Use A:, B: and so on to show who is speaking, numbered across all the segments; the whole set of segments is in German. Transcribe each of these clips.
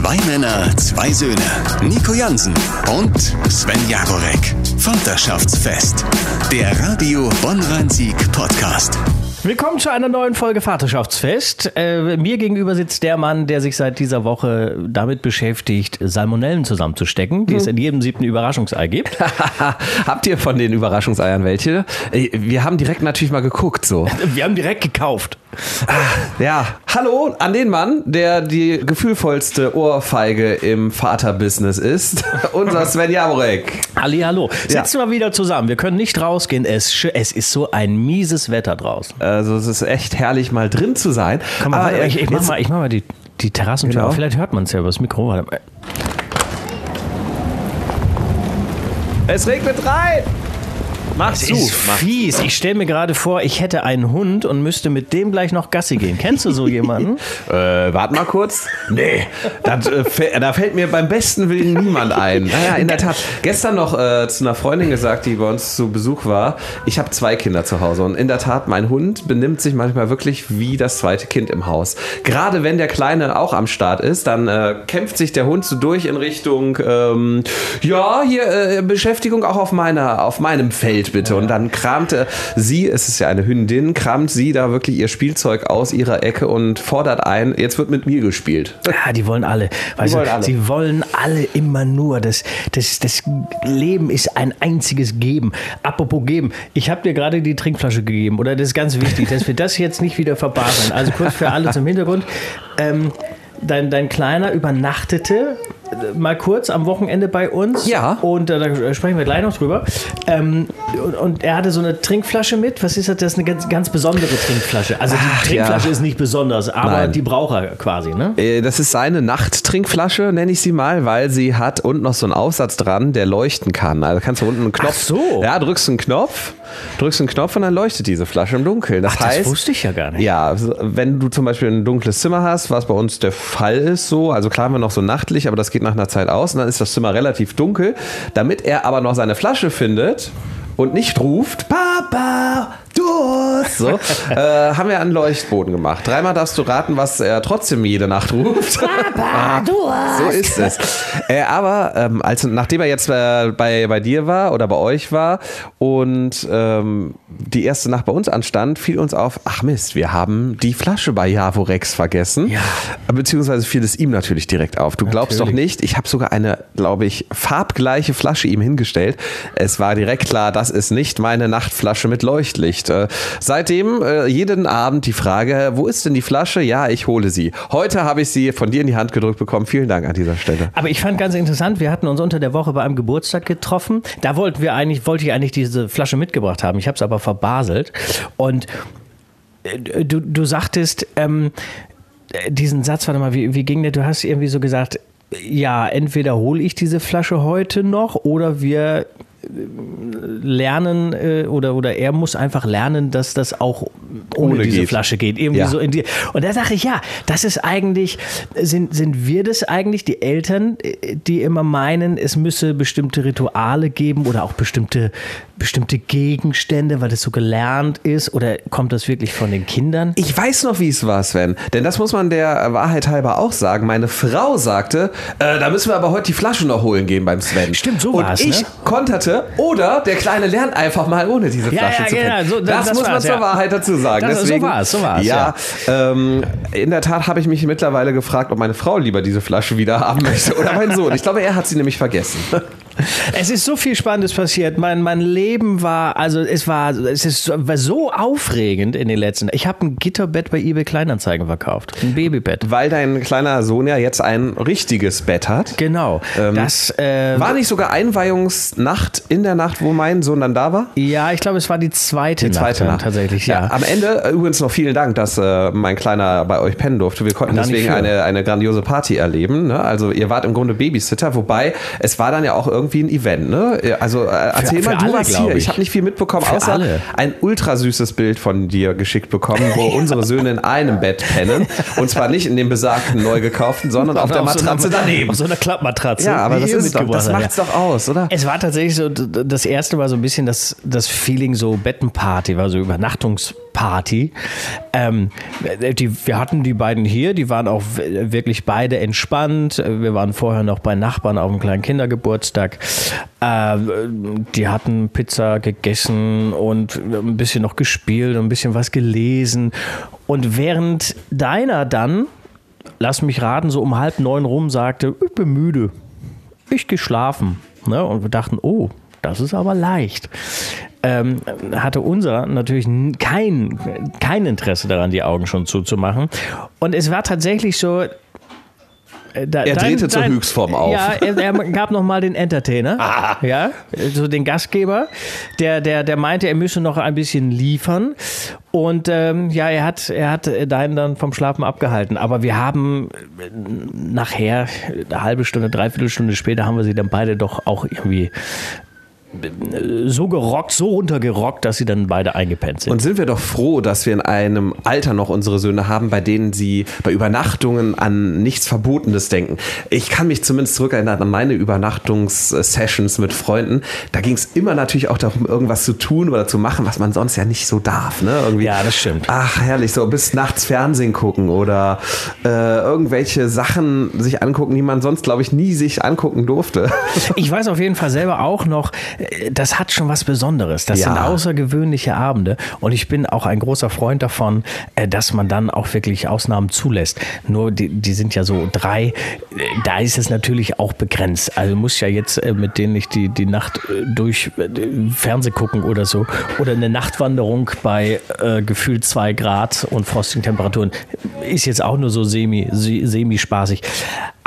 A: Zwei Männer, zwei Söhne. Nico Jansen und Sven Jagorek. Vaterschaftsfest. Der Radio Bonn-Rhein-Sieg Podcast.
B: Willkommen zu einer neuen Folge Vaterschaftsfest. Äh, mir gegenüber sitzt der Mann, der sich seit dieser Woche damit beschäftigt, Salmonellen zusammenzustecken, die es in jedem siebten Überraschungsei gibt.
C: Habt ihr von den Überraschungseiern welche? Äh, Wir haben direkt natürlich mal geguckt, so.
B: Wir haben direkt gekauft.
C: Ja, hallo an den Mann, der die gefühlvollste Ohrfeige im Vaterbusiness ist. Unser Sven Jaborek.
B: Ali, hallo.
C: Ja.
B: Sitzen wir wieder zusammen. Wir können nicht rausgehen. Es, es ist so ein mieses Wetter draußen.
C: Also es ist echt herrlich, mal drin zu sein.
B: Komm
C: Aber,
B: warte, ich, ich, mach mal, ich mach mal die, die Terrassentür
C: Genau.
B: Vielleicht hört man es ja über das Mikro.
C: Es regnet rein! Mach zu.
B: ist fies. Ich stelle mir gerade vor, ich hätte einen Hund und müsste mit dem gleich noch Gassi gehen. Kennst du so jemanden?
C: Äh, warte mal kurz. Nee, das, äh, da fällt mir beim besten Willen niemand ein. Naja, in der Tat. Gestern noch äh, zu einer Freundin gesagt, die bei uns zu Besuch war. Ich habe zwei Kinder zu Hause und in der Tat, mein Hund benimmt sich manchmal wirklich wie das zweite Kind im Haus. Gerade wenn der Kleine auch am Start ist, dann äh, kämpft sich der Hund so durch in Richtung, ähm, ja, hier äh, Beschäftigung auch auf meiner, auf meinem Feld bitte. Und dann kramte sie, es ist ja eine Hündin, kramt sie da wirklich ihr Spielzeug aus ihrer Ecke und fordert ein, jetzt wird mit mir gespielt.
B: Ja, die wollen alle. Weißt
C: wollen
B: du,
C: alle.
B: Sie wollen alle immer nur. Das, das, das Leben ist ein einziges Geben. Apropos Geben, ich habe dir gerade die Trinkflasche gegeben. Oder das ist ganz wichtig, dass wir das jetzt nicht wieder verbaseln. Also kurz für alle zum Hintergrund. Ähm, dein, dein Kleiner übernachtete äh, mal kurz am Wochenende bei uns.
C: Ja.
B: Und äh, da sprechen wir gleich noch drüber. Ähm, und, und er hatte so eine Trinkflasche mit. Was ist das? Das ist eine ganz, ganz besondere Trinkflasche. Also die
C: Ach,
B: Trinkflasche
C: ja.
B: ist nicht besonders, aber
C: Nein.
B: die braucht er quasi, ne?
C: Äh, Das ist seine Nachttrinkflasche, nenne ich sie mal, weil sie hat unten noch so einen Aufsatz dran, der leuchten kann. Also kannst du unten einen Knopf.
B: Ach so.
C: Ja, drückst einen Knopf, drückst einen Knopf und dann leuchtet diese Flasche im Dunkeln. Das
B: Ach, das
C: heißt,
B: wusste ich ja gar nicht.
C: Ja, wenn du zum Beispiel ein dunkles Zimmer hast, was bei uns der Fall ist, so, also klar haben wir noch so nachtlich, aber das geht nach einer Zeit aus und dann ist das Zimmer relativ dunkel. Damit er aber noch seine Flasche findet und nicht ruft, Papa, Durst, so, äh, haben wir einen Leuchtboden gemacht. Dreimal darfst du raten, was er trotzdem jede Nacht ruft.
B: Papa, du
C: So ist es. Äh, aber ähm, als, nachdem er jetzt äh, bei, bei dir war oder bei euch war und ähm, die erste Nacht bei uns anstand, fiel uns auf, ach Mist, wir haben die Flasche bei Javorex vergessen.
B: Ja.
C: Beziehungsweise fiel es ihm natürlich direkt auf. Du glaubst doch
B: Natürlich.
C: nicht, ich habe sogar eine, glaube ich, farbgleiche Flasche ihm hingestellt. Es war direkt klar, das ist nicht meine Nachtflasche mit Leuchtlicht. Äh, seitdem äh, jeden Abend die Frage, wo ist denn die Flasche? Ja, ich hole sie. Heute habe ich sie von dir in die Hand gedrückt bekommen. Vielen Dank an dieser Stelle.
B: Aber ich fand ganz interessant, wir hatten uns unter der Woche bei einem Geburtstag getroffen. Da wollten wir eigentlich, wollte ich eigentlich diese Flasche mitgebracht haben. Ich habe es aber verbaselt. Und äh, du, du sagtest ähm, äh, diesen Satz, warte mal, wie, wie ging der? Du hast irgendwie so gesagt, ja, entweder hole ich diese Flasche heute noch oder wir lernen äh, oder, oder er muss einfach lernen, dass das auch ohne,
C: Ohne
B: diese
C: geht.
B: Flasche geht. Irgendwie
C: Ja.
B: so in die, und da dachte ich, ja, das ist eigentlich, sind, sind wir das eigentlich, die Eltern, äh, die immer meinen, es müsse bestimmte Rituale geben oder auch bestimmte, bestimmte Gegenstände, weil das so gelernt ist? Oder kommt das wirklich von den Kindern?
C: Ich weiß noch, wie es war, Sven. Denn das muss man der Wahrheit halber auch sagen. Meine Frau sagte, äh, da müssen wir aber heute die Flasche noch holen gehen beim Sven.
B: Stimmt, so
C: Und
B: war's,
C: ich
B: ne?
C: konterte, oder der Kleine lernt einfach mal ohne diese
B: Ja,
C: Flasche
B: ja,
C: zu
B: genau,
C: pennen.
B: so-
C: das,
B: das
C: muss man zur
B: ja.
C: Wahrheit dazu sagen.
B: Das- so
C: Deswegen,
B: war's, so war's,
C: Ja, ähm, in der Tat habe ich mich mittlerweile gefragt, ob meine Frau lieber diese Flasche wieder haben möchte oder mein Sohn. Ich glaube, er hat sie nämlich vergessen.
B: Es ist so viel Spannendes passiert. Mein, mein Leben war, also es war, es ist, so- war so aufregend in den letzten. Ich habe ein Gitterbett bei eBay Kleinanzeigen verkauft, ein Babybett.
C: Weil dein kleiner Sohn ja jetzt ein richtiges Bett hat.
B: Genau. das äh,
C: War nicht sogar Einweihungsnacht in der Nacht, wo mein Sohn dann da war?
B: ja, ich glaube, es war die zweite,
C: Die zweite
B: Nacht,
C: Nacht.
B: tatsächlich. Ja.
C: Am Ende äh, übrigens noch vielen Dank, dass äh, mein Kleiner bei euch pennen durfte. Wir konnten deswegen eine, eine grandiose Party erleben. Ne? Also ihr wart im Grunde Babysitter, wobei es war dann ja auch irgendwie ein Event. Ne? Also äh, erzähl
B: für
C: mal, du
B: alle,
C: warst hier.
B: ich.
C: Ich habe nicht viel mitbekommen,
B: Für
C: außer
B: alle.
C: ein ultra süßes Bild von dir geschickt bekommen, wo unsere Söhne in einem Bett pennen. Und zwar nicht in dem besagten neu gekauften, sondern auf der
B: so einer-
C: Matratze daneben.
B: Auf so einer Klappmatratze.
C: Ja, aber das, ist doch, das macht's
B: ja.
C: doch aus, oder?
B: Es war tatsächlich so, das erste war so ein bisschen das, das Feeling so Bettenparty, war so Übernachtungs Party. Ähm, die, wir hatten die beiden hier, die waren auch wirklich beide entspannt. Wir waren vorher noch bei Nachbarn auf einem kleinen Kindergeburtstag. Äh, die hatten Pizza gegessen und ein bisschen noch gespielt und ein bisschen was gelesen. Und während deiner dann, lass mich raten, so um halb neun rum sagte, ich bin müde, ich gehe schlafen. Ne? Und wir dachten, oh, das ist aber leicht. Ähm, hatte unser natürlich kein, kein Interesse daran, die Augen schon zuzumachen. Und es war tatsächlich so,
C: äh, da, er drehte dein, zur dein, Höchstform auf.
B: Ja, er, er gab nochmal den Entertainer, ah. ja, so den Gastgeber, der, der, der meinte, er müsse noch ein bisschen liefern. Und ähm, ja, er hat, er hat deinen dann vom Schlafen abgehalten. Aber wir haben äh, nachher, eine halbe Stunde, dreiviertel Stunde später, haben wir sie dann beide doch auch irgendwie so gerockt, so runtergerockt, dass sie dann beide eingepennt sind.
C: Und sind wir doch froh, dass wir in einem Alter noch unsere Söhne haben, bei denen sie bei Übernachtungen an nichts Verbotenes denken. Ich kann mich zumindest zurückerinnern an meine Übernachtungssessions mit Freunden. Da ging es immer natürlich auch darum, irgendwas zu tun oder zu machen, was man sonst ja nicht so darf. Ne?
B: Irgendwie, ja, das stimmt.
C: Ach, herrlich, so bis nachts Fernsehen gucken oder äh, irgendwelche Sachen sich angucken, die man sonst, glaube ich, nie sich angucken durfte.
B: Ich weiß auf jeden Fall selber auch noch, das hat schon was Besonderes. Das ja. sind außergewöhnliche Abende. Und ich bin auch ein großer Freund davon, äh, dass man dann auch wirklich Ausnahmen zulässt. Nur die, die sind ja so drei. Äh, da ist es natürlich auch begrenzt. Also muss ja jetzt äh, mit denen nicht die, die Nacht durch Fernseh gucken oder so. Oder eine Nachtwanderung bei äh, gefühlt zwei Grad und frostigen Temperaturen. Ist jetzt auch nur so semi, semi spaßig.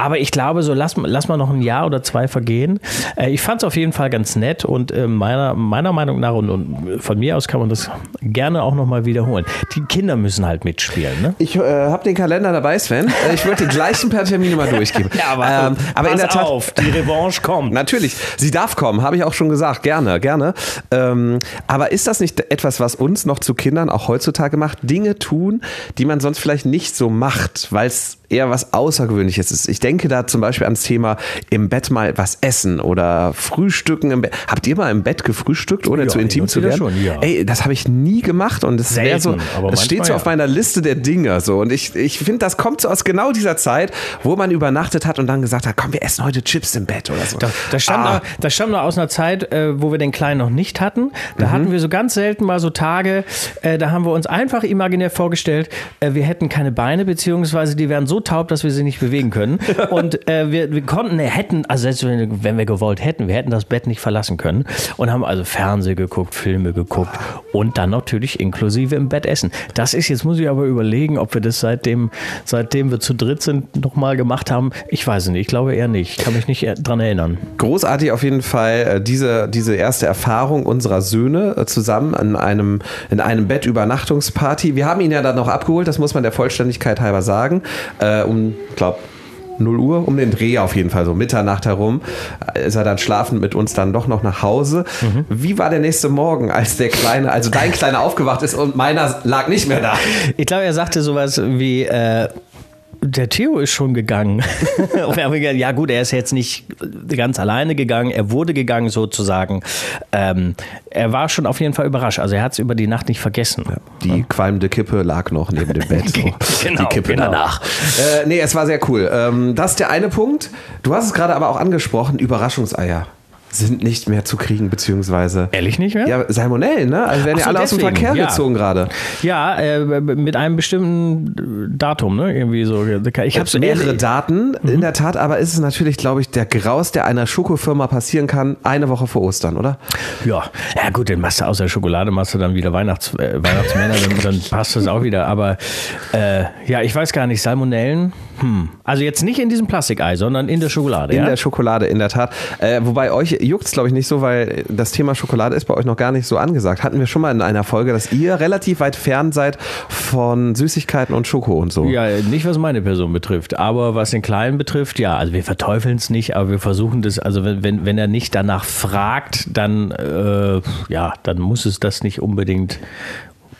B: Aber ich glaube, so lass, lass mal noch ein Jahr oder zwei vergehen. Äh, ich fand es auf jeden Fall ganz nett und äh, meiner, meiner Meinung nach und, und, von mir aus kann man das gerne auch nochmal wiederholen. Die Kinder müssen halt mitspielen. Ne?
C: Ich äh, habe den Kalender dabei, Sven. Äh, ich würde die gleichen per Termine mal durchgeben.
B: ja, aber, ähm, aber in der Tat, auf, die Revanche kommt.
C: Natürlich, sie darf kommen, habe ich auch schon gesagt. Gerne, gerne. Ähm, aber ist das nicht etwas, was uns noch zu Kindern auch heutzutage macht? Dinge tun, die man sonst vielleicht nicht so macht, weil es eher was Außergewöhnliches ist. Ich denke da zum Beispiel ans Thema im Bett mal was essen oder frühstücken im Bett. Habt ihr mal im Bett gefrühstückt, ohne ja, zu intim zu werden? Schon, ja. Ey, das habe ich nie gemacht und das wäre so, das steht so auf meiner Liste der Dinge so und ich, ich finde, das kommt so aus genau dieser Zeit, wo man übernachtet hat und dann gesagt hat, komm, wir essen heute Chips im Bett oder so.
B: Das, das stammt, ah. noch, das stammt noch aus einer Zeit, äh, wo wir den Kleinen noch nicht hatten. Da mhm. hatten wir so ganz selten mal so Tage, äh, da haben wir uns einfach imaginär vorgestellt, äh, wir hätten keine Beine, beziehungsweise die wären so taub, dass wir sie nicht bewegen können. Und äh, wir, wir konnten, hätten, also selbst wenn, wenn wir gewollt hätten, wir hätten das Bett nicht verlassen können und haben also Fernsehen geguckt, Filme geguckt und dann natürlich inklusive im Bett essen. Das ist, jetzt muss ich aber überlegen, ob wir das seitdem, seitdem wir zu dritt sind, nochmal gemacht haben. Ich weiß es nicht, ich glaube eher nicht. Ich kann mich nicht dran erinnern.
C: Großartig auf jeden Fall äh, diese, diese erste Erfahrung unserer Söhne äh, zusammen in einem, in einem Bettübernachtungsparty. Wir haben ihn ja dann noch abgeholt, das muss man der Vollständigkeit halber sagen. Äh, um, glaube 0 Uhr, um den Dreh auf jeden Fall, so Mitternacht herum, ist er dann schlafend mit uns dann doch noch nach Hause. Mhm. Wie war der nächste Morgen, als der Kleine, also dein Kleiner aufgewacht ist und meiner lag nicht mehr da?
B: Ich glaube, er sagte sowas wie, äh, der Theo ist schon gegangen. ja gut, er ist jetzt nicht ganz alleine gegangen, er wurde gegangen sozusagen. Ähm, er war schon auf jeden Fall überrascht. Also er hat es über die Nacht nicht vergessen. Ja,
C: die qualmende Kippe lag noch neben dem Bett. So. genau, die Kippe genau. danach. Äh, nee, es war sehr cool. Ähm, das ist der eine Punkt. Du hast es gerade aber auch angesprochen, Überraschungseier sind nicht mehr zu kriegen, beziehungsweise.
B: Ehrlich nicht mehr?
C: Ja, Salmonellen, ne? Also werden ja alle deswegen, aus dem Verkehr ja. gezogen gerade.
B: Ja, äh, mit einem bestimmten Datum, ne? Irgendwie so.
C: Ich habe mehrere ehrlich. Daten, mhm. in der Tat, aber ist es natürlich, glaube ich, der Graus, der einer Schokofirma passieren kann, eine Woche vor Ostern, oder?
B: Ja, ja gut, den machst du aus der Schokolade, machst du dann wieder Weihnachts, äh, Weihnachtsmänner, dann, dann, passt das auch wieder. Aber äh, ja, ich weiß gar nicht, Salmonellen, hm. Also jetzt nicht in diesem Plastikei, sondern in der Schokolade.
C: In
B: ja?
C: der Schokolade, in der Tat. Äh, wobei euch juckt es, glaube ich, nicht so, weil das Thema Schokolade ist bei euch noch gar nicht so angesagt. Hatten wir schon mal in einer Folge, dass ihr relativ weit fern seid von Süßigkeiten und Schoko und so.
B: Ja, nicht was meine Person betrifft, aber was den Kleinen betrifft, ja, also wir verteufeln es nicht, aber wir versuchen das, also wenn, wenn, wenn er nicht danach fragt, dann, äh, ja, dann muss es das nicht unbedingt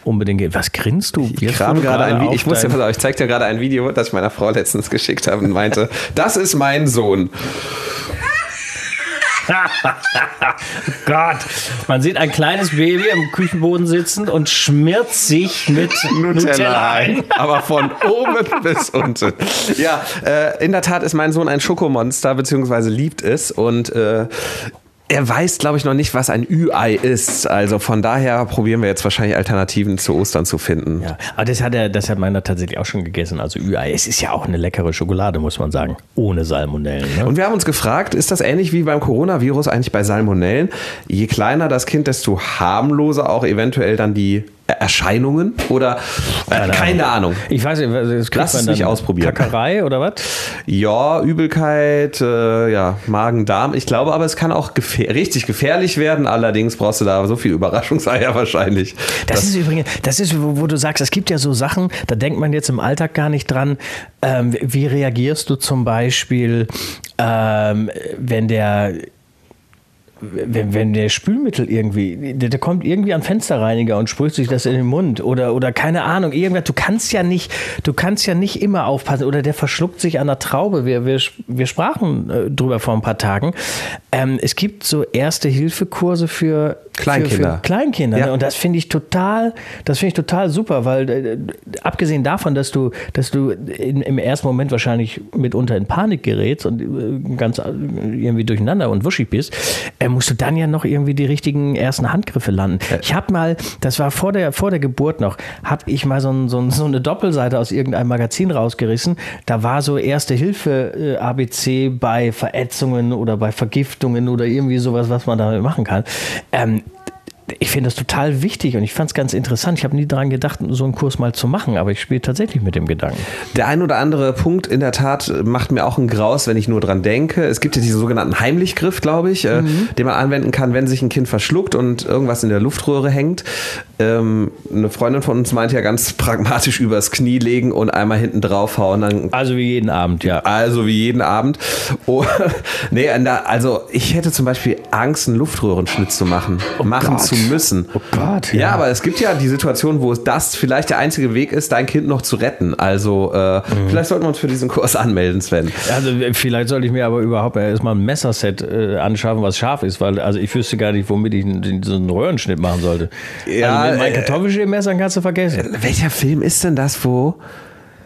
B: unbedingt. Was grinst du?
C: Ich, kram gerade ein Video. Ich muss ja, ich zeig dir gerade ein Video, das ich meiner Frau letztens geschickt habe und meinte, das ist mein Sohn.
B: Gott, man sieht ein kleines Baby am Küchenboden sitzen und schmiert sich mit Nutella, ein.
C: Aber von oben bis unten. Ja, äh, in der Tat ist mein Sohn ein Schokomonster, beziehungsweise liebt es. Und äh, er weiß, glaube ich, noch nicht, was ein Ü-Ei ist. Also von daher probieren wir jetzt wahrscheinlich Alternativen zu Ostern zu finden.
B: Ja, aber das hat er, das hat meiner tatsächlich auch schon gegessen. Also Ü-Ei. Es ist ja auch eine leckere Schokolade, muss man sagen. Ohne Salmonellen. Ne?
C: Und wir haben uns gefragt, ist das ähnlich wie beim Coronavirus eigentlich bei Salmonellen? Je kleiner das Kind, desto harmloser auch eventuell dann die Erscheinungen oder äh, keine, Ahnung.
B: Ich weiß nicht, das
C: Lass es nicht ausprobieren.
B: Kackerei oder was?
C: Ja, Übelkeit, äh, ja, Magen, Darm. Ich glaube aber, es kann auch gefähr richtig gefährlich werden. Allerdings brauchst du da so viel Überraschungseier wahrscheinlich.
B: Das, ist übrigens, das ist, wo, wo du sagst, es gibt ja so Sachen, da denkt man jetzt im Alltag gar nicht dran. Ähm, wie reagierst du zum Beispiel, ähm, wenn der wenn, wenn der Spülmittel irgendwie, der, der, kommt irgendwie an Fensterreiniger und sprüht sich das in den Mund oder, oder keine Ahnung, irgendwas, du kannst ja nicht, du kannst ja nicht immer aufpassen oder der verschluckt sich an der Traube. Wir, wir, wir sprachen äh, drüber vor ein paar Tagen. Ähm, es gibt so Erste-Hilfe-Kurse für
C: Kleinkinder.
B: Für, für Kleinkinder.
C: Ja.
B: Ne? Und das finde ich total, das finde ich total super, weil äh, abgesehen davon, dass du, dass du in, im ersten Moment wahrscheinlich mitunter in Panik gerätst und äh, ganz äh, irgendwie durcheinander und wuschig bist, äh, musst du dann ja noch irgendwie die richtigen ersten Handgriffe landen. Ich habe mal, das war vor der, vor der Geburt noch, habe ich mal so, ein, so, ein, so, eine Doppelseite aus irgendeinem Magazin rausgerissen. Da war so Erste Hilfe äh, ABC bei Verätzungen oder bei Vergiftungen oder irgendwie sowas, was man damit machen kann. Ähm, ich finde das total wichtig und ich fand es ganz interessant. Ich habe nie daran gedacht, so einen Kurs mal zu machen, aber ich spiele tatsächlich mit dem Gedanken.
C: Der ein oder andere Punkt in der Tat macht mir auch einen Graus, wenn ich nur dran denke. Es gibt ja diesen sogenannten Heimlichgriff, glaube ich, äh, mhm. den man anwenden kann, wenn sich ein Kind verschluckt und irgendwas in der Luftröhre hängt. Ähm, eine Freundin von uns meinte ja ganz pragmatisch übers Knie legen und einmal hinten draufhauen. Dann
B: also wie jeden Abend, ja.
C: Also wie jeden Abend. Oh, nee, also ich hätte zum Beispiel Angst, einen Luftröhrenschnitt zu machen.
B: Oh
C: machen
B: Gott.
C: zu müssen.
B: Oh Gott.
C: Ja. ja. aber es gibt ja die Situation, wo das vielleicht der einzige Weg ist, dein Kind noch zu retten. Also äh, mhm. vielleicht sollten wir uns für diesen Kurs anmelden, Sven.
B: Also vielleicht sollte ich mir aber überhaupt erstmal ein Messerset äh, anschaffen, was scharf ist, weil also ich wüsste gar nicht, womit ich so einen Röhrenschnitt machen sollte.
C: Ja,
B: also mit meinen Kartoffelschälmessern kannst du vergessen.
C: Äh, welcher Film ist denn das, wo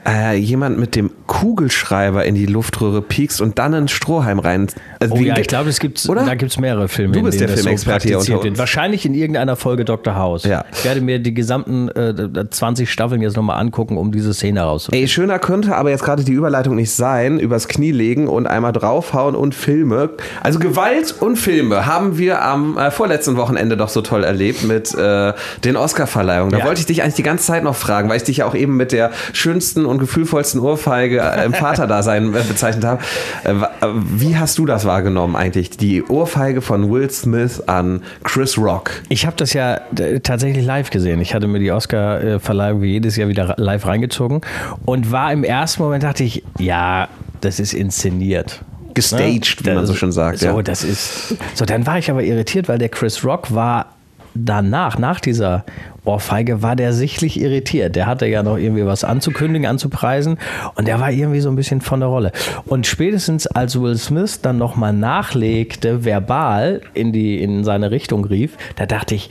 C: äh, jemand mit dem Kugelschreiber in die Luftröhre piekst und dann einen Strohhalm rein.
B: Also oh ja, ich glaube, es gibt, da gibt es mehrere Filme.
C: Du bist der Filmexperte
B: so hier unter Wahrscheinlich in irgendeiner Folge Dr. House.
C: Ja.
B: Ich werde mir die gesamten äh, 20 Staffeln jetzt nochmal angucken, um diese Szene rauszufinden.
C: Ey, schöner könnte aber jetzt gerade die Überleitung nicht sein, übers Knie legen und einmal draufhauen und Filme. Also Gewalt und Filme haben wir am äh, vorletzten Wochenende doch so toll erlebt mit äh, den Oscar-Verleihungen. Da
B: Ja.
C: wollte ich dich eigentlich die ganze Zeit noch fragen, weil ich dich ja auch eben mit der schönsten und gefühlvollsten Ohrfeige im Vaterdasein bezeichnet habe. Äh, äh, wie hast du das wahrgenommen eigentlich? Die Ohrfeige von Will Smith an Chris Rock.
B: Ich habe das ja äh, tatsächlich live gesehen. Ich hatte mir die Oscar-Verleihung wie jedes Jahr wieder live reingezogen und war im ersten Moment, dachte ich, ja, das ist inszeniert.
C: Gestaged, wie man so schön sagt,
B: So,
C: ja.
B: das ist. So, dann war ich aber irritiert, weil der Chris Rock war danach, nach dieser Ohrfeige, war der sichtlich irritiert. Der hatte ja noch irgendwie was anzukündigen, anzupreisen und der war irgendwie so ein bisschen von der Rolle. Und spätestens als Will Smith dann nochmal nachlegte, verbal in, die, in seine Richtung rief, da dachte ich,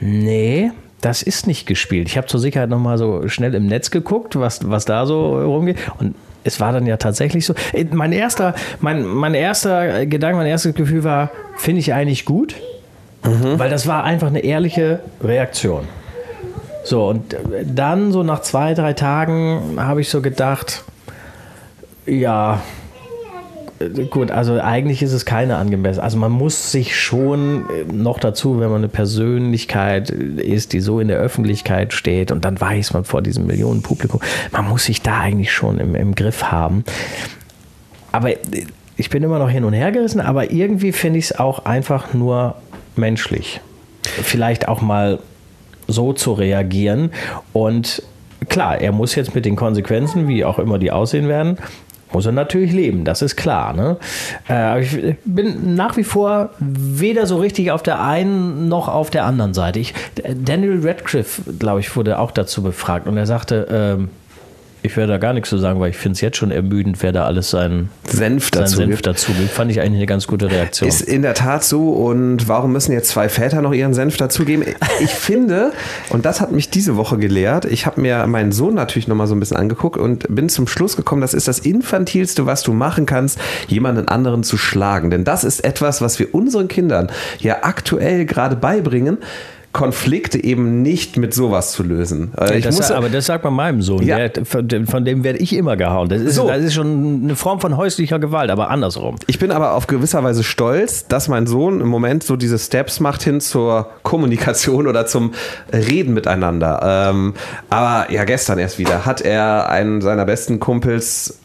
B: nee, das ist nicht gespielt. Ich habe zur Sicherheit nochmal so schnell im Netz geguckt, was, was da so rumgeht. Und es war dann ja tatsächlich so. Äh, Mein erster, mein, mein erster Gedanke, mein erstes Gefühl war, finde ich eigentlich gut, weil das war einfach eine ehrliche Reaktion. So, und äh, dann so nach zwei, drei Tagen habe ich so gedacht, ja, äh, gut, also eigentlich ist es keine angemessen. Also man muss sich schon äh, noch dazu, wenn man eine Persönlichkeit ist, die so in der Öffentlichkeit steht und dann weiß man vor diesem Millionenpublikum, man muss sich da eigentlich schon im, im Griff haben. Aber ich bin immer noch hin und her gerissen, aber irgendwie finde ich es auch einfach nur menschlich. Vielleicht auch mal so zu reagieren. Und klar, er muss jetzt mit den Konsequenzen, wie auch immer die aussehen werden, muss er natürlich leben, das ist klar. Ne? Äh, ich bin nach wie vor weder so richtig auf der einen noch auf der anderen Seite. Ich, Daniel Radcliffe, glaube ich, wurde auch dazu befragt und er sagte, ähm, Ich werde da gar nichts zu sagen, weil ich finde es jetzt schon ermüdend, wer da alles seinen
C: Senf
B: seinen
C: dazu
B: Senf
C: gibt.
B: dazu gibt. Fand ich eigentlich eine ganz gute Reaktion.
C: Ist in der Tat so. Und warum müssen jetzt zwei Väter noch ihren Senf dazugeben? Ich finde, und das hat mich diese Woche gelehrt, ich habe mir meinen Sohn natürlich nochmal so ein bisschen angeguckt und bin zum Schluss gekommen, das ist das Infantilste, was du machen kannst, jemanden anderen zu schlagen. Denn das ist etwas, was wir unseren Kindern ja aktuell gerade beibringen. Konflikte eben nicht mit sowas zu lösen. Äh, ich
B: das,
C: muss,
B: aber das sagt man meinem Sohn.
C: Ja.
B: Der, von, dem, dem werde ich immer gehauen. Das ist,
C: So.
B: das ist schon eine Form von häuslicher Gewalt, aber andersrum.
C: Ich bin aber auf gewisser Weise stolz, dass mein Sohn im Moment so diese Steps macht hin zur Kommunikation oder zum Reden miteinander. Ähm, aber ja, gestern erst wieder hat er einen seiner besten Kumpels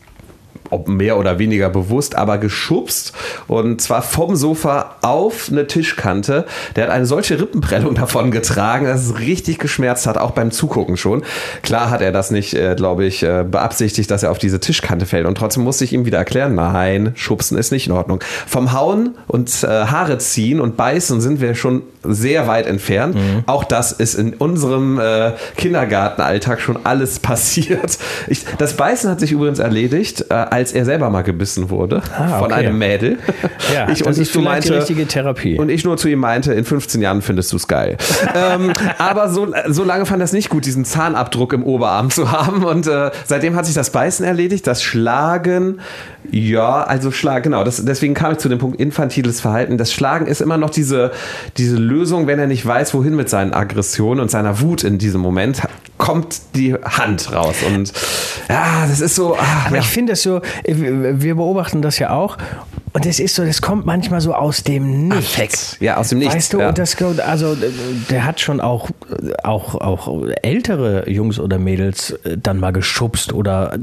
C: ob mehr oder weniger bewusst, aber geschubst und zwar vom Sofa auf eine Tischkante. Der hat eine solche Rippenprellung davon getragen, dass es richtig geschmerzt hat, auch beim Zugucken schon. Klar hat er das nicht, äh, glaube ich, äh, beabsichtigt, dass er auf diese Tischkante fällt und trotzdem musste ich ihm wieder erklären, nein, schubsen ist nicht in Ordnung. Vom Hauen und äh, Haare ziehen und beißen sind wir schon sehr weit entfernt. Auch das ist in unserem Kindergartenalltag schon alles passiert. Ich, das Beißen hat sich übrigens erledigt, äh, als er selber mal gebissen wurde
B: Ah,
C: von
B: okay.
C: einem Mädel.
B: Ja,
C: ich,
B: das
C: und
B: ist
C: ich nur
B: vielleicht die
C: meinte,
B: richtige Therapie.
C: Und ich nur zu ihm meinte, in 15 Jahren findest du es geil. ähm, aber so, so lange fand das nicht gut, diesen Zahnabdruck im Oberarm zu haben. Und äh, seitdem hat sich das Beißen erledigt, das Schlagen, ja, also Schlag, genau. Das, deswegen kam ich zu dem Punkt infantiles Verhalten. Das Schlagen ist immer noch diese, diese Lösung, wenn er nicht weiß, wohin mit seinen Aggressionen und seiner Wut in diesem Moment, kommt die Hand raus. Und ja, das ist so. Ah,
B: Aber
C: ja.
B: ich finde das so, wir beobachten das ja auch. Und es ist so, das kommt manchmal so aus dem Nichts.
C: Affekt. Ja, aus dem Nichts,
B: Weißt du,
C: ja.
B: und das, also der hat schon auch, auch, auch ältere Jungs oder Mädels äh, dann mal geschubst oder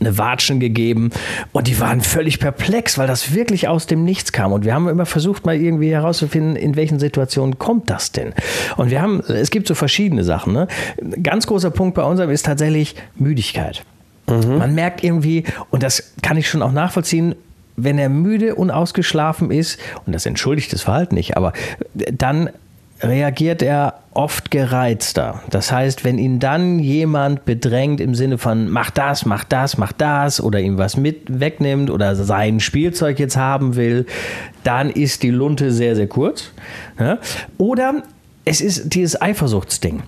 B: eine Watschen gegeben. Und die waren völlig perplex, weil das wirklich aus dem Nichts kam. Und wir haben immer versucht, mal irgendwie herauszufinden, in welchen Situationen kommt das denn? Und wir haben, es gibt so verschiedene Sachen. Ne? Ein ganz großer Punkt bei unserem ist tatsächlich Müdigkeit. Man merkt irgendwie, und das kann ich schon auch nachvollziehen, wenn er müde, unausgeschlafen ist, und das entschuldigt das Verhalten nicht, aber dann reagiert er oft gereizter. Das heißt, wenn ihn dann jemand bedrängt im Sinne von mach das, mach das, mach das oder ihm was mit wegnimmt oder sein Spielzeug jetzt haben will, dann ist die Lunte sehr, sehr kurz. Oder es ist dieses Eifersuchtsding.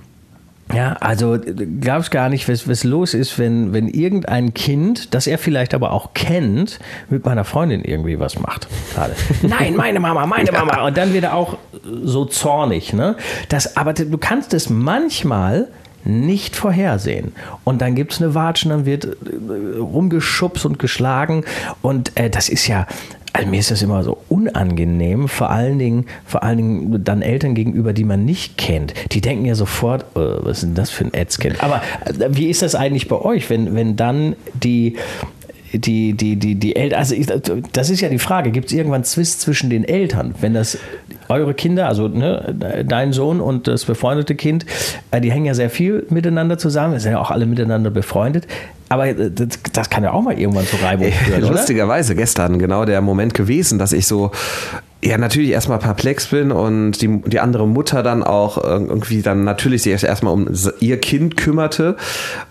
B: Ja, also glaubst gar nicht, was, was los ist, wenn, wenn irgendein Kind, das er vielleicht aber auch kennt, mit meiner Freundin irgendwie was macht. Gerade. Nein, meine Mama, meine Mama. Und dann wird er auch so zornig. Ne? Das, aber du kannst es manchmal nicht vorhersehen. Und dann gibt es eine Watschen, dann wird äh, rumgeschubst und geschlagen. Und äh, das ist ja, also mir ist das immer so unangenehm, vor allen Dingen, vor allen Dingen dann Eltern gegenüber, die man nicht kennt. Die denken ja sofort, äh, was ist denn das für ein Ätzkind? Aber äh, wie ist das eigentlich bei euch, wenn, wenn dann die die, die, die, die Eltern, also ich, das ist ja die Frage, gibt es irgendwann Zwist zwischen den Eltern, wenn das eure Kinder, also ne, dein Sohn und das befreundete Kind, äh, die hängen ja sehr viel miteinander zusammen, sind ja auch alle miteinander befreundet, aber äh, das, das kann ja auch mal irgendwann zu Reibung führen, oder?
C: Lustigerweise gestern genau der Moment gewesen, dass ich so ja natürlich erstmal perplex bin und die, die andere Mutter dann auch irgendwie dann natürlich sich erstmal um ihr Kind kümmerte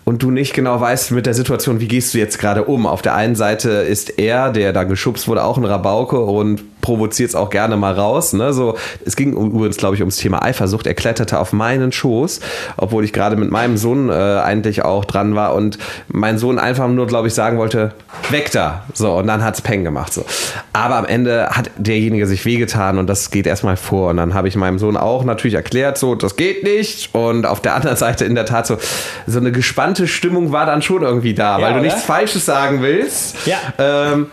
C: und du nicht genau weißt mit der Situation, wie gehst du jetzt gerade um. Auf der einen Seite ist er, der da geschubst wurde, auch ein Rabauke und provoziert es auch gerne mal raus. Ne? So, es ging übrigens, glaube ich, ums Thema Eifersucht. Er kletterte auf meinen Schoß, obwohl ich gerade mit meinem Sohn äh, eigentlich auch dran war und mein Sohn einfach nur, glaube ich, sagen wollte, weg da. So, und dann hat es Peng gemacht. So. Aber am Ende hat derjenige sich wehgetan und das geht erstmal vor. Und dann habe ich meinem Sohn auch natürlich erklärt, so, das geht nicht. Und auf der anderen Seite in der Tat so, so eine gespannte Stimmung war dann schon irgendwie da,
B: Ja,
C: weil du
B: oder?
C: nichts Falsches sagen willst.
B: Ja.
C: Ähm,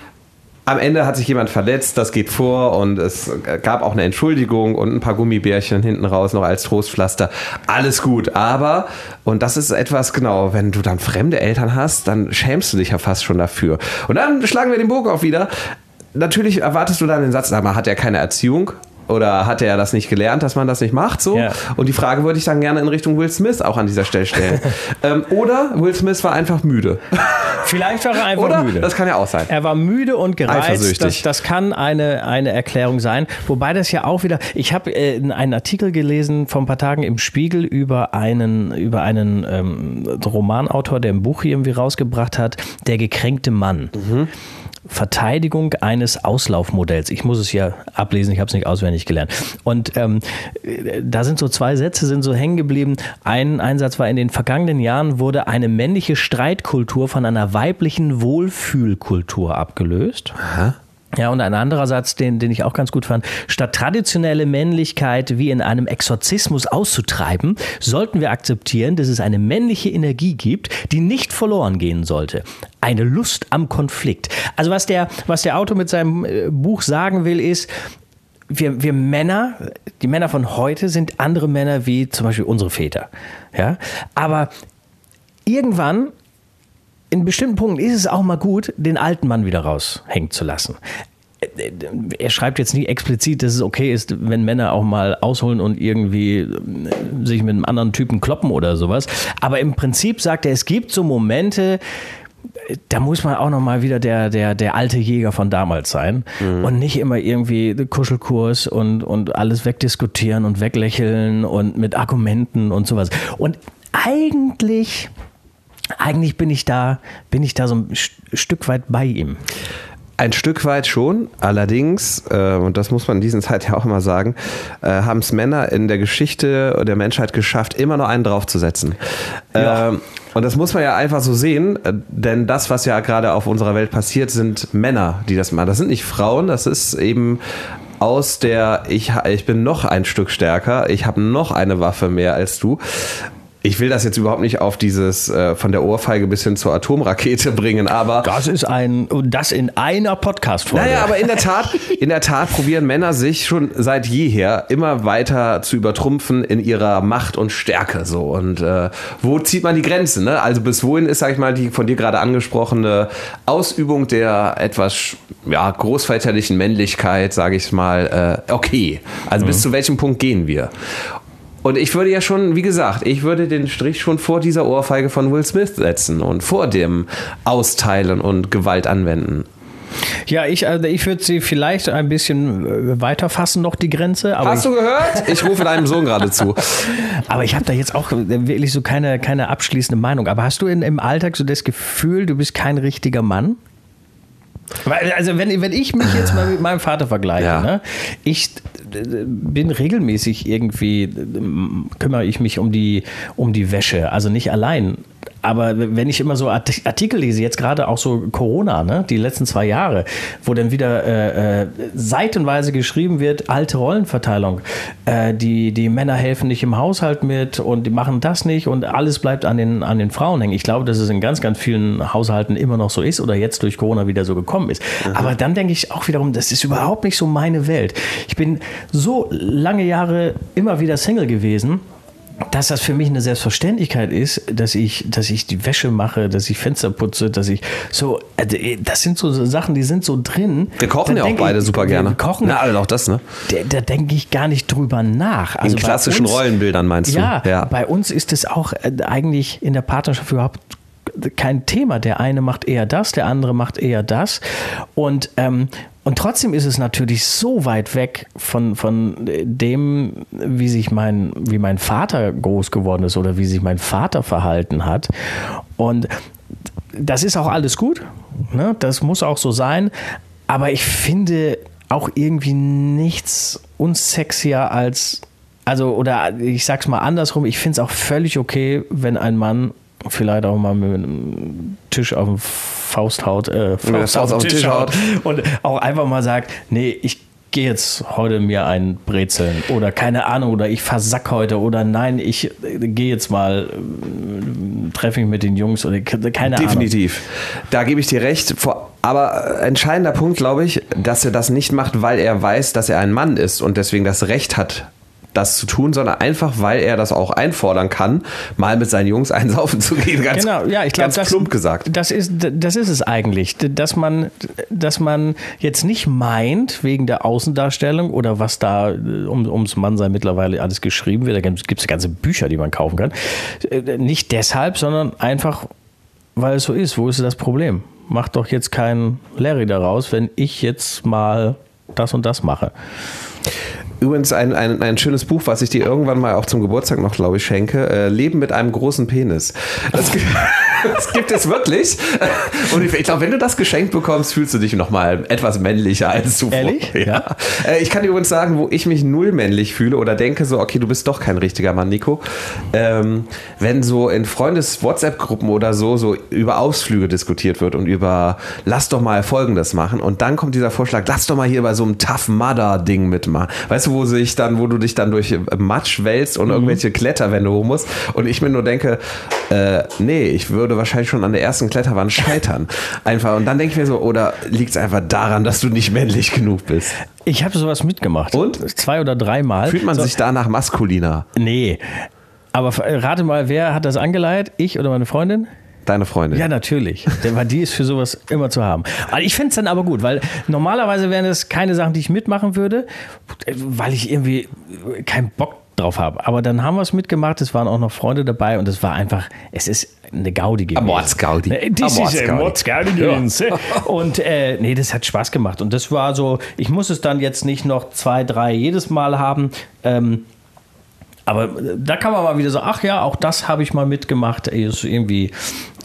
C: am Ende hat sich jemand verletzt, das geht vor und es gab auch eine Entschuldigung und ein paar Gummibärchen hinten raus noch als Trostpflaster. Alles gut, aber, und das ist etwas genau, wenn du dann fremde Eltern hast, dann schämst du dich ja fast schon dafür. Und dann schlagen wir den Bogen auf wieder. Natürlich erwartest du dann den Satz, aber hat er keine Erziehung? Oder hat er das nicht gelernt, dass man das nicht macht? So.
B: Ja.
C: Und die Frage würde ich dann gerne in Richtung Will Smith auch an dieser Stelle stellen. ähm, oder Will Smith war einfach müde.
B: Vielleicht war er einfach
C: Oder?
B: müde.
C: Das kann ja auch sein.
B: Er war müde und gereizt. Das, das kann eine, eine Erklärung sein. Wobei das ja auch wieder. Ich habe äh, einen Artikel gelesen vor ein paar Tagen im Spiegel über einen, über einen ähm, Romanautor, der ein Buch hier irgendwie rausgebracht hat, Der gekränkte Mann. Verteidigung eines Auslaufmodells. Ich muss es ja ablesen, ich habe es nicht auswendig gelernt. Und ähm, äh, da sind so zwei Sätze sind so hängen geblieben. Ein Einsatz war in den vergangenen Jahren wurde eine männliche Streitkultur von einer weiblichen Wohlfühlkultur abgelöst. Ja, und ein anderer Satz, den, den ich auch ganz gut fand. Statt traditionelle Männlichkeit wie in einem Exorzismus auszutreiben, sollten wir akzeptieren, dass es eine männliche Energie gibt, die nicht verloren gehen sollte. Eine Lust am Konflikt. Also was der, was der Autor mit seinem äh, Buch sagen will, ist, wir, wir Männer, die Männer von heute sind andere Männer wie zum Beispiel unsere Väter. Ja, aber irgendwann in bestimmten Punkten ist es auch mal gut, den alten Mann wieder raushängen zu lassen. Er schreibt jetzt nicht explizit, dass es okay ist, wenn Männer auch mal ausholen und irgendwie äh, sich mit einem anderen Typen kloppen oder sowas. Aber im Prinzip sagt er, es gibt so Momente, da muss man auch noch mal wieder der, der, der alte Jäger von damals sein und nicht immer irgendwie Kuschelkurs und, und alles wegdiskutieren und weglächeln und mit Argumenten und sowas. Und eigentlich, eigentlich bin ich da, bin ich da so ein St- Stück weit bei ihm.
C: Ein Stück weit schon, allerdings, äh, und das muss man in diesen Zeit ja auch immer sagen, äh, haben es Männer in der Geschichte der Menschheit geschafft, immer noch einen draufzusetzen.
B: Ja.
C: Ähm, und das muss man ja einfach so sehen, äh, denn das, was ja gerade auf unserer Welt passiert, sind Männer, die das machen. Das sind nicht Frauen, das ist eben aus der, ich, ich bin noch ein Stück stärker, ich habe noch eine Waffe mehr als du. Ich will das jetzt überhaupt nicht auf dieses äh, von der Ohrfeige bis hin zur Atomrakete bringen, aber
B: Das ist ein, und das in einer Podcast-Folge.
C: naja, aber in der Tat, in der Tat probieren Männer sich schon seit jeher immer weiter zu übertrumpfen in ihrer Macht und Stärke. So und äh, wo zieht man die Grenzen? Ne? Also bis wohin ist, sag ich mal, die von dir gerade angesprochene Ausübung der etwas ja, großväterlichen Männlichkeit, sage ich mal, äh, okay. Also bis zu welchem Punkt gehen wir? Und ich würde ja schon, wie gesagt, ich würde den Strich schon vor dieser Ohrfeige von Will Smith setzen und vor dem Austeilen und Gewalt anwenden.
B: Ja, ich, also ich würde sie vielleicht ein bisschen äh, weiter fassen, noch die Grenze.
C: Hast du gehört? Ich rufe deinem Sohn gerade zu.
B: Aber ich habe da jetzt auch wirklich so keine, keine abschließende Meinung. Aber hast du in, im Alltag so das Gefühl, du bist kein richtiger Mann? Weil, Also wenn, wenn ich mich jetzt mal mit meinem Vater vergleiche,
C: Ja.
B: ne? ich äh, bin regelmäßig irgendwie, äh, kümmere ich mich um die, um die Wäsche, also nicht allein. Aber wenn ich immer so Art- Artikel lese, jetzt gerade auch so Corona, ne, die letzten zwei Jahre, wo dann wieder äh, äh, seitenweise geschrieben wird, alte Rollenverteilung, äh, die, die Männer helfen nicht im Haushalt mit und die machen das nicht und alles bleibt an den, an den Frauen hängen. Ich glaube, dass es in ganz, ganz vielen Haushalten immer noch so ist oder jetzt durch Corona wieder so gekommen ist. Aber dann denke ich auch wiederum, das ist überhaupt nicht so meine Welt. Ich bin so lange Jahre immer wieder Single gewesen dass das für mich eine Selbstverständlichkeit ist, dass ich, dass ich die Wäsche mache, dass ich Fenster putze, dass ich so, äh, das sind so Sachen, die sind so drin.
C: Wir kochen
B: Da
C: ja auch beide
B: ich,
C: super
B: wir
C: gerne.
B: Kochen,
C: Na, also auch das, ne?
B: da, da denke ich gar nicht drüber nach. Also
C: In klassischen
B: uns-
C: Rollenbildern meinst du?
B: Ja,
C: Ja.
B: bei uns ist es auch äh, eigentlich in der Partnerschaft überhaupt kein Thema. Der eine macht eher das, der andere macht eher das. Und, ähm, und trotzdem ist es natürlich so weit weg von, von dem, wie sich mein, wie mein Vater groß geworden ist oder wie sich mein Vater verhalten hat. Und das ist auch alles gut. Ne? Das muss auch so sein. Aber ich finde auch irgendwie nichts unsexier als, also, oder ich sag's mal andersrum, ich finde es auch völlig okay, wenn ein Mann vielleicht auch mal mit einem Tisch auf den Faust haut, äh, Faust, auf den Tisch, haut und auch einfach mal sagt, nee, ich gehe jetzt heute mir ein Brezeln oder keine Ahnung oder ich versack heute oder nein, ich äh, gehe jetzt mal, äh, treffe mich mit den Jungs oder keine Ahnung.
C: Definitiv. Da gebe ich dir recht. Vor- Aber entscheidender Punkt, glaube ich, dass er das nicht macht, weil er weiß, dass er ein Mann ist und deswegen das Recht hat, das zu tun, sondern einfach, weil er das auch einfordern kann, mal mit seinen Jungs einsaufen zu gehen.
B: Ganz, genau, ja, ich glaube,
C: das, plump gesagt.
B: Das ist, das ist es eigentlich, dass man, dass man jetzt nicht meint, wegen der Außendarstellung oder was da um, ums Mannsein mittlerweile alles geschrieben wird, da gibt es ganze Bücher, die man kaufen kann. Äh, nicht deshalb, sondern einfach, weil es so ist. Wo ist das Problem? Mach doch jetzt keinen Larry daraus, wenn ich jetzt mal das und das mache.
C: Übrigens ein, ein, ein schönes Buch, was ich dir irgendwann mal auch zum Geburtstag noch, glaube ich, schenke. Äh, Leben mit einem großen Penis. Das, das gibt es wirklich. Und ich, ich glaube, wenn du das geschenkt bekommst, fühlst du dich nochmal etwas männlicher als zuvor.
B: Ehrlich?
C: Ja. Äh, ich kann dir übrigens sagen, wo ich mich null männlich fühle oder denke so, okay, du bist doch kein richtiger Mann, Nico. Ähm, wenn so in Freundes-WhatsApp-Gruppen oder so, so über Ausflüge diskutiert wird und über, lass doch mal Folgendes machen. Und dann kommt dieser Vorschlag, lass doch mal hier bei so einem Tough Mudder-Ding mitmachen. Weißt du, wo sich dann, wo du dich dann durch Matsch wälzt und mhm. irgendwelche Kletterwände hoch musst. Und ich mir nur denke, äh, nee, ich würde wahrscheinlich schon an der ersten Kletterwand scheitern. einfach. Und dann denke ich mir so, oder liegt es einfach daran, dass du nicht männlich genug bist?
B: Ich habe sowas mitgemacht.
C: Und?
B: Zwei oder dreimal.
C: Fühlt man
B: so.
C: sich danach maskuliner?
B: Nee. Aber rate mal, wer hat das angeleiert? Ich oder meine Freundin?
C: Deine Freundin.
B: Ja, natürlich. Denn die ist für sowas immer zu haben. Ich fände es dann aber gut, weil normalerweise wären es keine Sachen, die ich mitmachen würde, weil ich irgendwie keinen Bock drauf habe. Aber dann haben wir es mitgemacht, es waren auch noch Freunde dabei und es war einfach, es ist eine Gaudi gewesen.
C: Mordsgaudi.
B: Äh, das ist eine Mordsgaudi gewesen. Ja. Und äh, nee, das hat Spaß gemacht. Und das war so, ich muss es dann jetzt nicht noch zwei, drei jedes Mal haben. Ähm, aber da kann man mal wieder so, ach ja, auch das habe ich mal mitgemacht. Ist irgendwie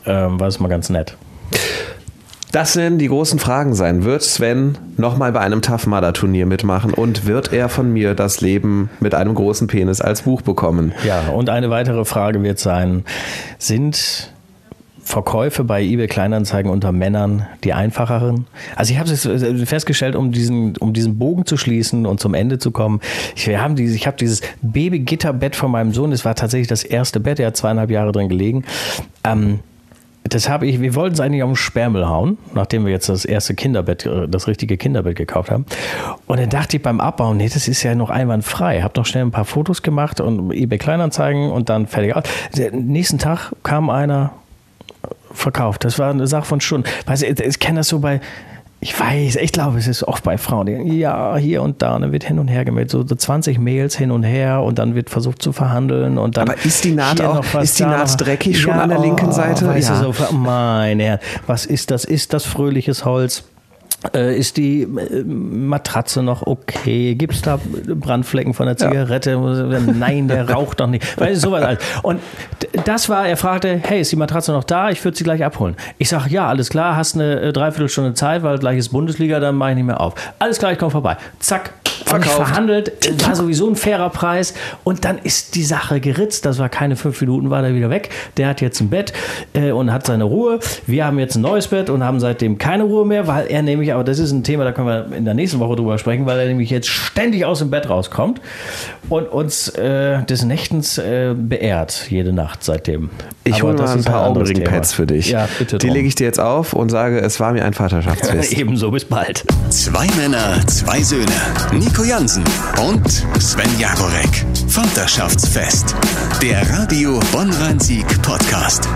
B: ähm, war es mal ganz nett.
C: Das werden die großen Fragen sein. Wird Sven nochmal bei einem Tough Mudder Turnier mitmachen und wird er von mir das Leben mit einem großen Penis als Buch bekommen?
B: Ja, und eine weitere Frage wird sein, sind Verkäufe bei eBay Kleinanzeigen unter Männern die einfacheren? Also ich habe es festgestellt, um diesen, um diesen Bogen zu schließen und zum Ende zu kommen. Ich habe dieses, ich dieses Babygitterbett von meinem Sohn. Das war tatsächlich das erste Bett. Er hat zweieinhalb Jahre drin gelegen. Ähm, das habe ich, wir wollten es eigentlich auf den Sperrmüll hauen, nachdem wir jetzt das erste Kinderbett, äh, das richtige Kinderbett gekauft haben. Und dann dachte ich beim Abbauen, nee, das ist ja noch einwandfrei. Hab noch schnell ein paar Fotos gemacht und eBay Kleinanzeigen und dann fertig aus. nächsten Tag kam einer verkauft. Das war eine Sache von Stunden. Weißt du, ich kenne das so bei, ich weiß, ich glaube, es ist oft bei Frauen, die ja, hier und da, und dann wird hin und her gemeldet, so, so 20 Mails hin und her und dann wird versucht zu verhandeln und dann.
C: Aber ist die Naht auch, ist die Naht dreckig schon ja, an der linken oh, Seite?
B: Weißt ja. du, so, mein Herr, was ist das? Ist das fröhliches Holz? Äh, ist die äh, Matratze noch okay? Gibt es da Brandflecken von der Zigarette? Ja. Nein, der raucht doch nicht. Weil sowas alles. Und das war, er fragte, hey, ist die Matratze noch da? Ich würde sie gleich abholen. Ich sage, ja, alles klar, hast eine äh, Dreiviertelstunde Zeit, weil gleich ist Bundesliga, dann mache ich nicht mehr auf. Alles klar, ich komme vorbei. Zack, Verkauft. verhandelt, war sowieso ein fairer Preis und dann ist die Sache geritzt. Das war keine fünf Minuten, war der wieder weg. Der hat jetzt ein Bett äh, und hat seine Ruhe. Wir haben jetzt ein neues Bett und haben seitdem keine Ruhe mehr, weil er nämlich, aber das ist ein Thema, da können wir in der nächsten Woche drüber sprechen, weil er nämlich jetzt ständig aus dem Bett rauskommt und uns äh, des Nächtens äh, beehrt, jede Nacht seitdem.
C: Ich hole mal ein paar ein Augenringpads für dich.
B: Ja, bitte.
C: Die lege ich dir jetzt auf und sage, es war mir ein Vaterschaftsfest.
B: Ebenso, bis bald.
A: Zwei Männer, zwei Söhne. Nico Jansen und Sven Jagorek. Vaterschaftsfest. Der Radio Bonn-Rhein-Sieg Podcast.